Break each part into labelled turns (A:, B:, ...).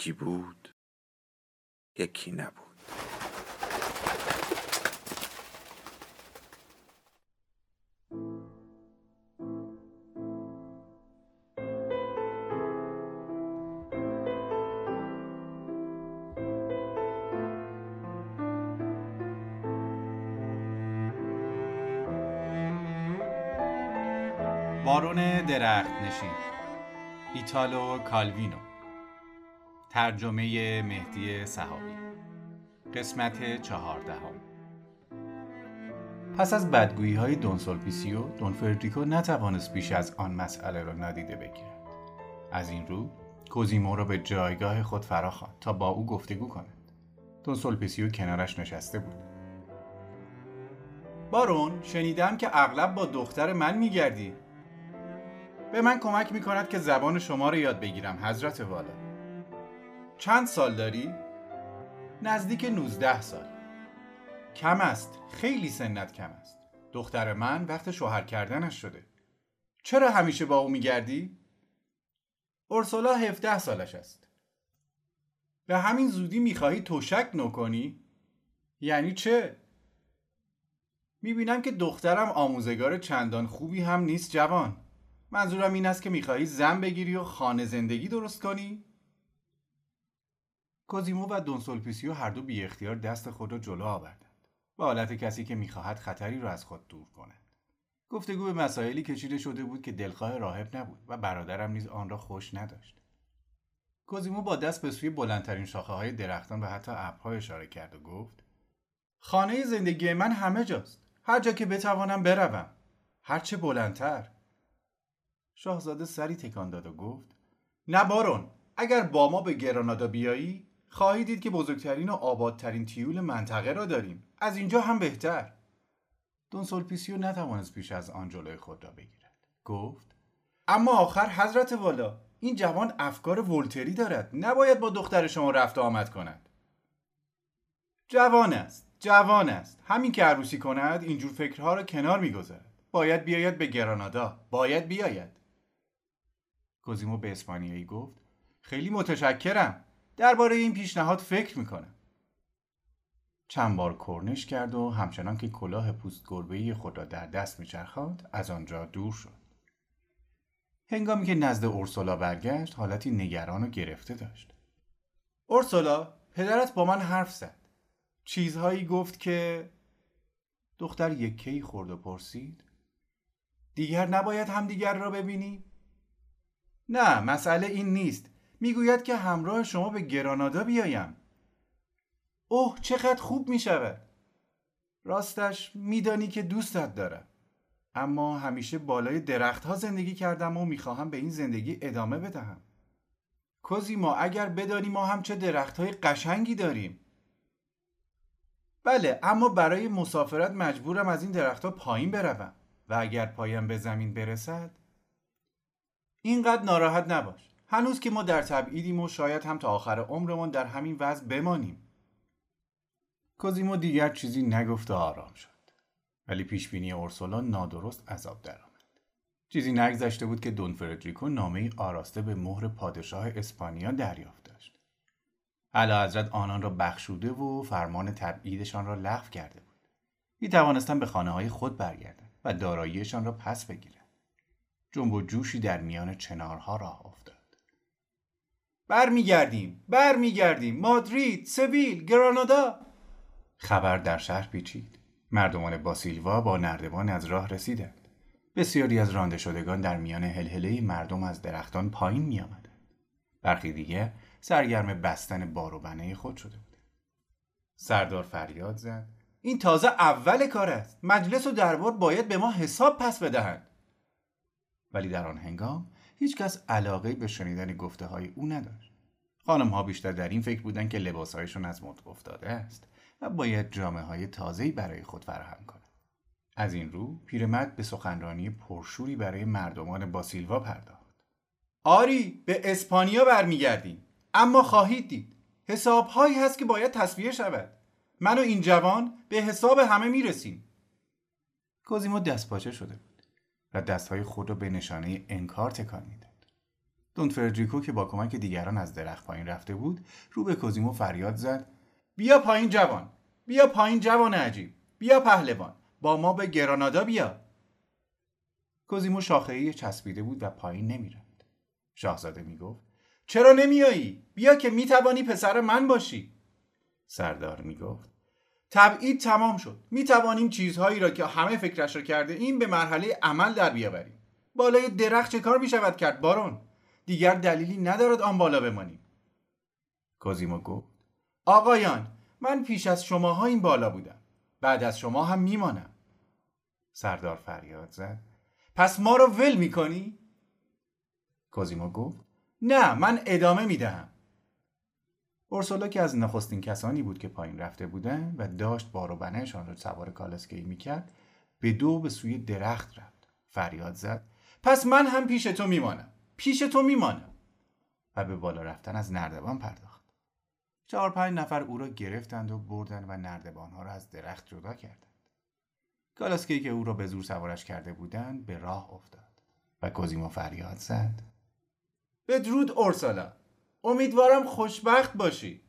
A: یکی بود یکی نبود.
B: بارون درخت نشین ایتالو کالوینو. ترجمه مهدی صحابی قسمت چهاردهم. پس از بدگویی های دون سولپیسیو دون فردریکو نتوانست بیش از آن مسئله را نادیده بگیرد. از این رو کوزیمو را به جایگاه خود فراخواند تا با او گفتگو کند. دون سولپیسیو کنارش نشسته بود. بارون شنیدم که اغلب با دختر من میگردی. به من کمک می‌کند که زبان شما را یاد بگیرم حضرت والا. چند سال داری؟ نزدیک 19 سال کم است خیلی سنت کم است دختر من وقت شوهر کردنش شده چرا همیشه با او میگردی؟ اورسولا 17 سالش است به همین زودی می‌خواهی توشک نکنی؟ یعنی چه؟ می‌بینم که دخترم آموزگار چندان خوبی هم نیست جوان منظورم این است که می‌خواهی زن بگیری و خانه زندگی درست کنی؟ کوزیمو و دونسولپیسیو هر دو بی اختیار دست خود را جلو آوردند به حالت کسی که می‌خواهد خطری را از خود دور کند. گفتگو به مسائلی کشیده شده بود که دلخواه راهب نبود و برادرم نیز آن را خوش نداشت. کوزیمو با دست به سوی بلندترین شاخه های درختان و حتی ابرها اشاره کرد و گفت خانه زندگی من همه جاست. هر جا که بتوانم بروم. هرچه بلندتر. شاهزاده سری تکان داد و گفت نه بارون. اگر با ما به گرانادا بیایی خواهید دید که بزرگترین و آبادترین تیول منطقه را داریم. از اینجا هم بهتر. دون سولپیسیو نتوانست پیش از آن جلوی خود را بگیرد. گفت اما آخر حضرت والا این جوان افکار ولتری دارد. نباید با دختر شما رفت آمد کند. جوان است جوان است. همین که عروسی کند اینجور فکرها را کنار می‌گذارد. باید بیاید به گرانادا. باید بیاید. کوزیمو به اسپانیایی گفت خیلی متشکرم. درباره این پیشنهاد فکر می‌کنم چند بار کرنش کرد و همچنان که کلاه پوست گربه خود را در دست میچرخاند از آنجا دور شد. هنگامی که نزد اورسولا برگشت حالتی نگران و گرفته داشت. اورسولا پدرت با من حرف زد. چیزهایی گفت که دختر یکی خورد و پرسید دیگر نباید همدیگر را ببینی؟ نه مسئله این نیست. می‌گوید که همراه شما به گرانادا بیایم. اوه چقدر خوب می شود راستش میدانی که دوستت دارم اما همیشه بالای درختها زندگی کردم و می‌خواهم به این زندگی ادامه بدهم. کوزیما اگر بدانی ما هم چه درختهای قشنگی داریم. بله اما برای مسافرت مجبورم از این درختها پایین بروم. و اگر پایم به زمین برسد اینقدر ناراحت نباش. هنوز که ما در تبعیدیم و شاید هم تا آخر عمرمان در همین وضع بمانیم. کوزیمو دیگر چیزی نگفت و آرام شد. ولی پیشبینی اورسولا نادرست عذاب درآمد. چیزی نگذشته بود که دون فردریکو نامه آراسته به مهر پادشاه اسپانیا دریافت داشت. علا حضرت آنان را بخشوده و فرمان تبعیدشان را لغو کرده بود. می توانستن به خانه های خود برگردند و داراییشان را پس بگیرند جنب و جوشی در میان چنارها راه افتاد. برمیگردیم برمیگردیم. مادرید سویل گرانادا. خبر در شهر پیچید. مردمان باسیلوا با نردبان از راه رسیدند. بسیاری از رانده شدگان در میان هلهله مردم از درختان پایین می آمدند. برخی دیگه سرگرم بستن بار و بنه خود شده بودند. سردار فریاد زد. این تازه اول کار است. مجلس و دربار باید به ما حساب پس بدهند. ولی در آن هنگام هیچکس علاقه به شنیدن گفته های او نداشت. خانم ها بیشتر در این فکر بودن که لباسهایشون از مد افتاده است و باید جامعه های تازه‌ای برای خود فراهم کنند. از این رو پیرمرد به سخنرانی پرشوری برای مردمان باسیلوا پرداخت. آری به اسپانیا برمیگردیم اما خواهید دید حسابهایی هست که باید تصویه شود من و این جوان به حساب همه می‌رسیم کوزیمو دستپاچه شده بود و دستهای خود را به نشانه انکار تکان می‌داد دون فردریکو که با کمک دیگران از درخت پایین رفته بود رو به کوزیمو فریاد زد. بیا پایین جوان! بیا پایین جوان عجیب! بیا پهلوان! با ما به گرانادا بیا! کوزیمو شاخهای چسبیده بود و پایین نمی‌رفت. شاهزاده می‌گفت چرا نمیایی بیا که می‌توانی پسر من باشی! سردار می‌گفت تبعید تمام شد. می توانیم چیزهایی را که همه فکرش را کرده این به مرحله عمل در بیاوریم. بالای درخت چه کار می شود کرد بارون؟ دیگر دلیلی ندارد آن بالا بمانیم. کوزیمو گفت آقایان من پیش از شماها این بالا بودم. بعد از شما هم میمانم. سردار فریاد زد پس ما رو ول می‌کنی؟ کوزیمو گفت نه من ادامه می‌دهم. اورسولا که از نخستین کسانی بود که پایین رفته بودن و داشت بار و بنهشان را سوار کالسکهی می‌کرد به دو به سوی درخت رفت. فریاد زد پس من هم پیش تو میمانم پیش تو میمانم. و به بالا رفتن از نردبان پرداخت. چهار پنج نفر او را گرفتند و بردن و نردبانها را از درخت جدا کردند. کالسکهی که او را به زور سوارش کرده بودند به راه افتاد و کوزیمو فریاد زد بدرود اورسالا امیدوارم خوشبخت باشی.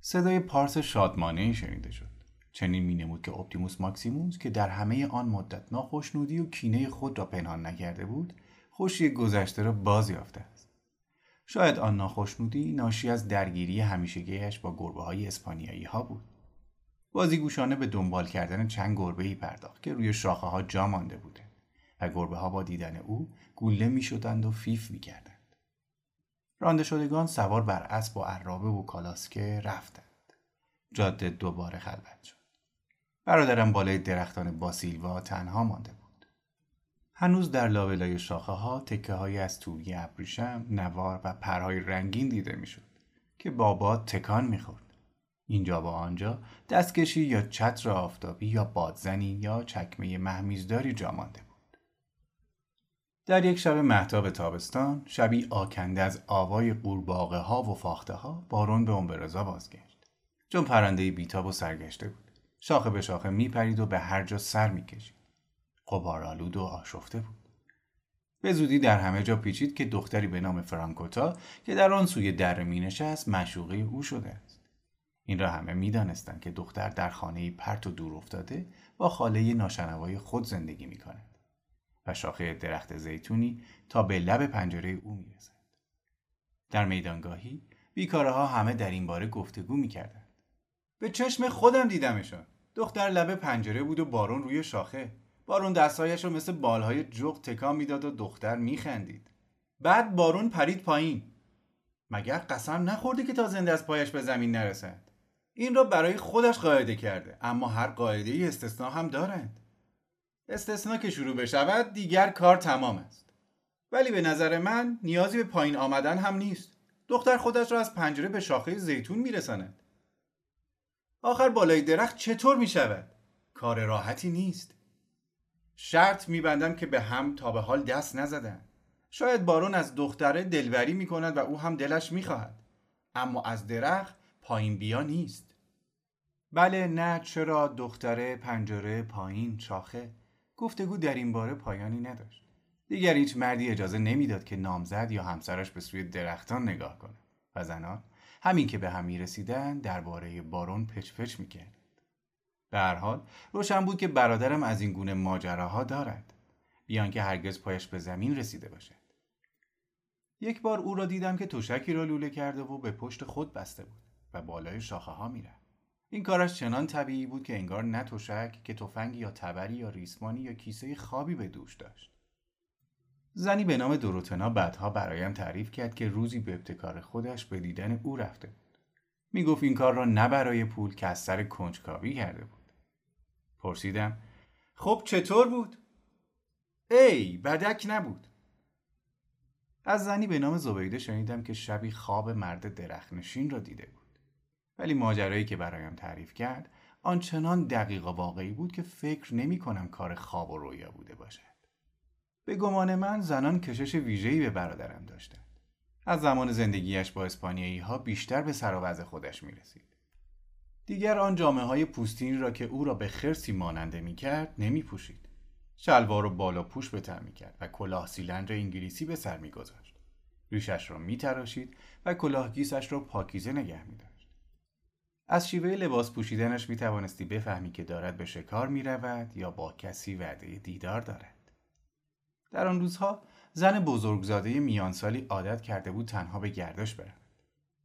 B: صدای پارس شادمانه شنیده شد. چنین مینمود که اپتیموس ماکسیموس که در همه آن مدت ناخشنودی و کینه خود را پنهان نکرده بود خوشی گذشته را باز یافته است. شاید آن ناخشنودی ناشی از درگیری همیشگیش با گربه های اسپانیایی ها بود بازیگوشانه به دنبال کردن چند گربه ای پرداخت که روی شاخه ها جا مانده بوده و گربه ها با دیدن او گوله می شدند و فیف می. رانده شدگان سوار بر اسب و عرابه و کالاسکه رفتند. جاده دوباره خلوت شد. برادرم بالای درختان باسیلوا تنها مانده بود. هنوز در لابلای شاخه ها تکه های از توری ابریشم، نوار و پرهای رنگین دیده می‌شد که بابا تکان می‌خورد. اینجا با آنجا دستکشی یا چتر آفتابی یا بادزنی یا چکمه محمیزداری جا مانده. در یک شب محتاب تابستان شبی آکنده از آوای قورباغه ها و فاخته ها بارون به امبرزا بازگشت. چون پرنده بیتاب و سرگشته بود. شاخه به شاخه میپرید و به هر جا سر می‌کشید. قبارآلود و آشفته بود. به زودی در همه جا پیچید که دختری به نام فرانکوتا که در آن سوی در می نشست مشوقه او شده است. این را همه می‌دانستند که دختر در خانه پرت و دور افتاده با خاله ناشنوای خود زندگی می و شاخه درخت زیتونی تا به لب پنجره او می‌رسند. در میدانگاهی بیکاره ها همه در این باره گفتگو می‌کردند. به چشم خودم دیدمشان. دختر لب پنجره بود و بارون روی شاخه. بارون دستهایش رو مثل بالهای جغ تکان می‌داد و دختر میخندید. بعد بارون پرید پایین. مگر قسم نخورده که تا زنده از پایش به زمین نرسد. این را برای خودش قاعده کرده اما هر قاعده استثنا هم دارند. استثنا که شروع بشود دیگر کار تمام است. ولی به نظر من نیازی به پایین آمدن هم نیست. دختر خودش را از پنجره به شاخه زیتون میرساند. آخر بالای درخت چطور می شود؟ کار راحتی نیست. شرط میبندم که به هم تا به حال دست نزدن شاید بارون از دختره دلبری می کند و او هم دلش می‌خواهد. اما از درخت پایین بیا نیست. بله نه چرا دختره پنجره پایین شاخه؟ گفتگو در این باره پایانی نداشت. دیگر هیچ مردی اجازه نمی‌داد که نامزد یا همسرش به سوی درختان نگاه کنه و زنان همین که به هم می رسیدن درباره بارون پچ پچ می به هر حال روشن بود که برادرم از این گونه ماجراها دارد بیان که هرگز پایش به زمین رسیده باشد. یک بار او را دیدم که تشکی را لوله کرده و به پشت خود بسته بود و بالای شاخه ها این کارش چنان طبیعی بود که انگار نه تشک که تفنگ یا تبری یا ریسمانی یا کیسه خوابی به دوش داشت. زنی به نام دروتنا بعدها برایم تعریف کرد که روزی به ابتکار خودش به دیدن او رفته بود. می گفت این کار را نه برای پول که از سر کنجکاوی کرده بود. پرسیدم خب چطور بود؟ ای بدک نبود. از زنی به نام زبیده شنیدم که شبی خواب مرد درخنشین را دیده بود. ولی ماجرایی که برایم تعریف کرد آنچنان دقیق و واقعی بود که فکر نمی کنم کار خواب و رویا بوده باشد به گمان من زنان کشش ویژه‌ای به برادرم داشتند از زمان زندگیش با اسپانیایی ها بیشتر به سر خودش می رسید. دیگر آن جامعه های پوستین را که او را به خرسی ماننده می کرد نمی پوشید. شلوار و بالا پوش به تر می کرد و کلاه سیلندر انگلیسی به سر می گذاشت. ریشش را می تراشید و کلاه گیسش را پاکیزه نگه می داشت. از شیوه لباس پوشیدنش می توانستی بفهمی که دارد به شکار می رود یا با کسی وعده دیدار دارد. در آن روزها زن بزرگزاده میانسالی عادت کرده بود تنها به گردش برود.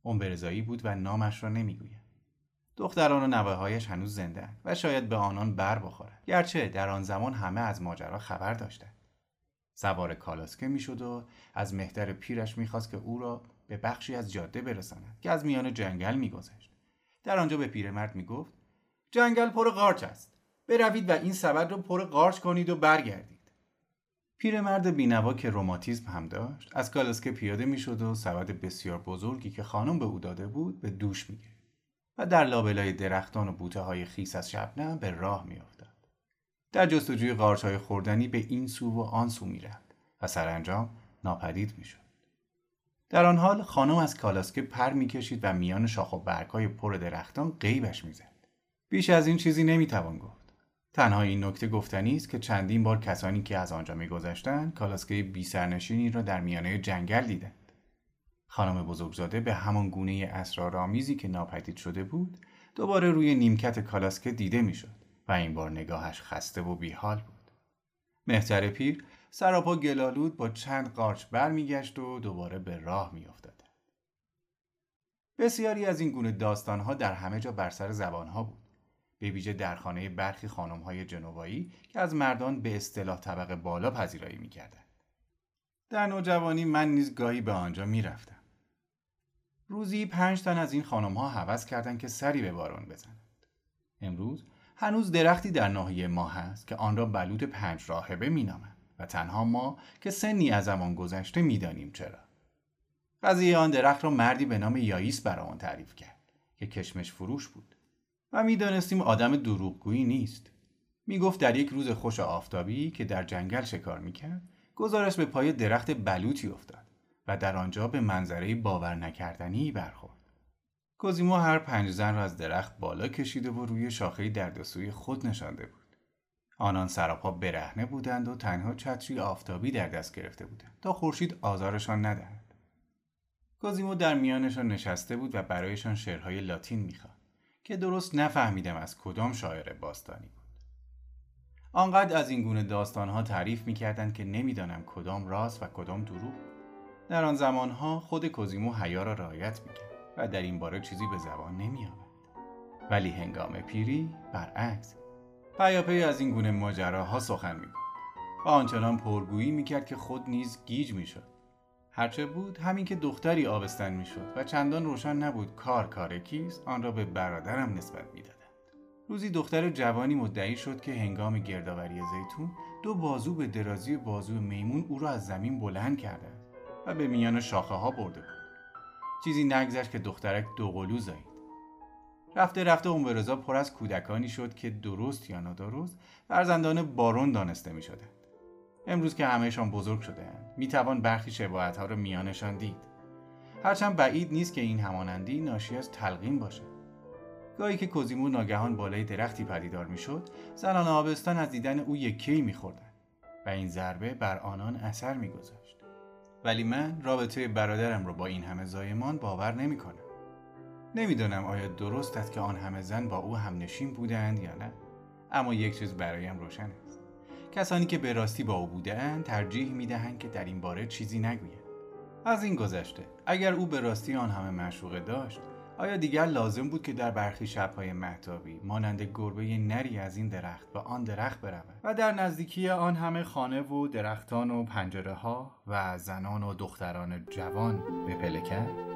B: اون بود و نامش را نمی‌گوید. دختران و نوههایش هنوز زنده و شاید به آنان بر بخورد گرچه در آن زمان همه از ماجرا خبر داشتند سوار کالاسکه می‌شد و از مهتر پیرش می‌خواست که او را به بخشی از جاده برساند که از میان جنگل میگذشت در آنجا به پیرمرد می‌گفت جنگل پر قارچ است بروید و این سبد را پر قارچ کنید و برگردید پیرمرد بینوا که روماتیزم هم داشت از کالاسکه پیاده می‌شد و سبد بسیار بزرگی که خانم به او داده بود به دوش می‌گرفت و در لابلای درختان و بوته های خیس از شبنم به راه میافتاد. در جستجوی قارچ های خوردنی به این سو و آن سو می‌رفت و سرانجام ناپدید می‌شد. در آن حال خانم از کالاسکه پر می‌کشید و میان شاخ و برگهای پر درختان غیبش می‌زد. بیش از این چیزی نمی‌توان گفت. تنها این نکته گفتنی است که چندین بار کسانی که از آنجا میگذشتند کالاسکه بی سرنشینی را در میانه جنگل دیدند. خانم بزرگزاده به همان گونه اسرارآمیزی که ناپدید شده بود دوباره روی نیمکت کالاسکه دیده می‌شد و این بار نگاهش خسته و بیحال بود مهتر پیر سراپا گلالود با چند قارچ برمیگشت و دوباره به راه میافتاد. بسیاری از این گونه داستانها در همه جا بر سر زبانها بود. به ویژه در خانه برخی خانمهای جنوبایی که از مردان به اصطلاح طبق بالا پذیرایی می‌کردند. در نوجوانی من نیز گاهی به آنجا می‌رفتم. روزی پنج تن از این خانم ها حوض کردند که سری به بارون بزنند. امروز هنوز درختی در ناحیه ما هست که آن را بلوط پنج راهبه مینامند. و تنها ما که سنی از زمان گذشته می‌دانیم چرا. قضیه آن درخت را مردی به نام یاییس برای تعریف کرد که کشمش فروش بود و می‌دانستیم آدم دروغگویی نیست. می‌گفت در یک روز خوش آفتابی که در جنگل شکار می‌کرد گزارش به پای درخت بلوطی افتاد. و در آنجا به منظره باور نکردنی برخورد. کوزیمو هر پنج زن را از درخت بالا کشیده و روی شاخه دردسوی خود نشانده بود. آنان سراپا برهنه بودند و تنها چتری آفتابی در دست گرفته بودند تا خورشید آزارشان ندهد. کوزیمو در میانشان نشسته بود و برایشان شعرهای لاتین می‌خواند که درست نفهمیدم از کدام شاعر باستانی بود. آنقدر از این گونه داستانها تعریف می‌کردند که نمی‌دانم کدام راست و کدام دروغ در آن زمانها خود کوزیمو حیا را رعایت می‌کرد و در این باره چیزی به زبان نمیآورد ولی هنگام پیری برعکس پیاپی از این گونه ماجراها سخن می‌گفت و آنچنان پرگویی می‌کرد که خود نیز گیج می‌شد. هرچه بود همین که دختری آبستن می‌شد و چندان روشن نبود کار کار کیست آن را به برادرم نسبت می‌دادند. روزی دختر جوانی مدعی شد که هنگام گردآوری زیتون دو بازو به درازی بازو میمون او را از زمین بلند کرده و به میان شاخه ها برده بود. چیزی نگذشت که دخترک دوقلو زایید رفته رفته رضا پر از کودکانی شد که درست یا نادرست فرزندان بارون دانسته می شدند. امروز که همهشان بزرگ شده می توان برخی شباهت ها را میانشان دید. هرچند بعید نیست که این همانندی ناشی از تلقین باشد. گاهی که کوزیمو ناگهان بالای درختی پدیدار می‌شد زنان آبستان از دیدن او یکی میخوردند و این ضربه بر آنان اثر میگذاشت ولی من رابطه برادرم رو با این همه زایمان باور نمی کنم. نمی‌دانم آیا درست است که آن همه زن با او هم نشین بودند یا نه. اما یک چیز برایم روشن است. کسانی که به راستی با او بودند ترجیح می دهند که در این باره چیزی نگویند. از این گذشته اگر او به راستی آن همه مشوقه داشت آیا دیگر لازم بود که در برخی شبهای محتابی مانند گربه نری از این درخت به آن درخت برود؟ و در نزدیکی آن همه خانه و درختان و پنجره ها و زنان و دختران جوان به کرد؟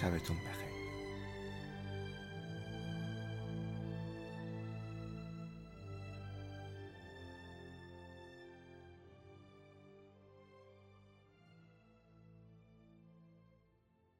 A: sabes tú un peje.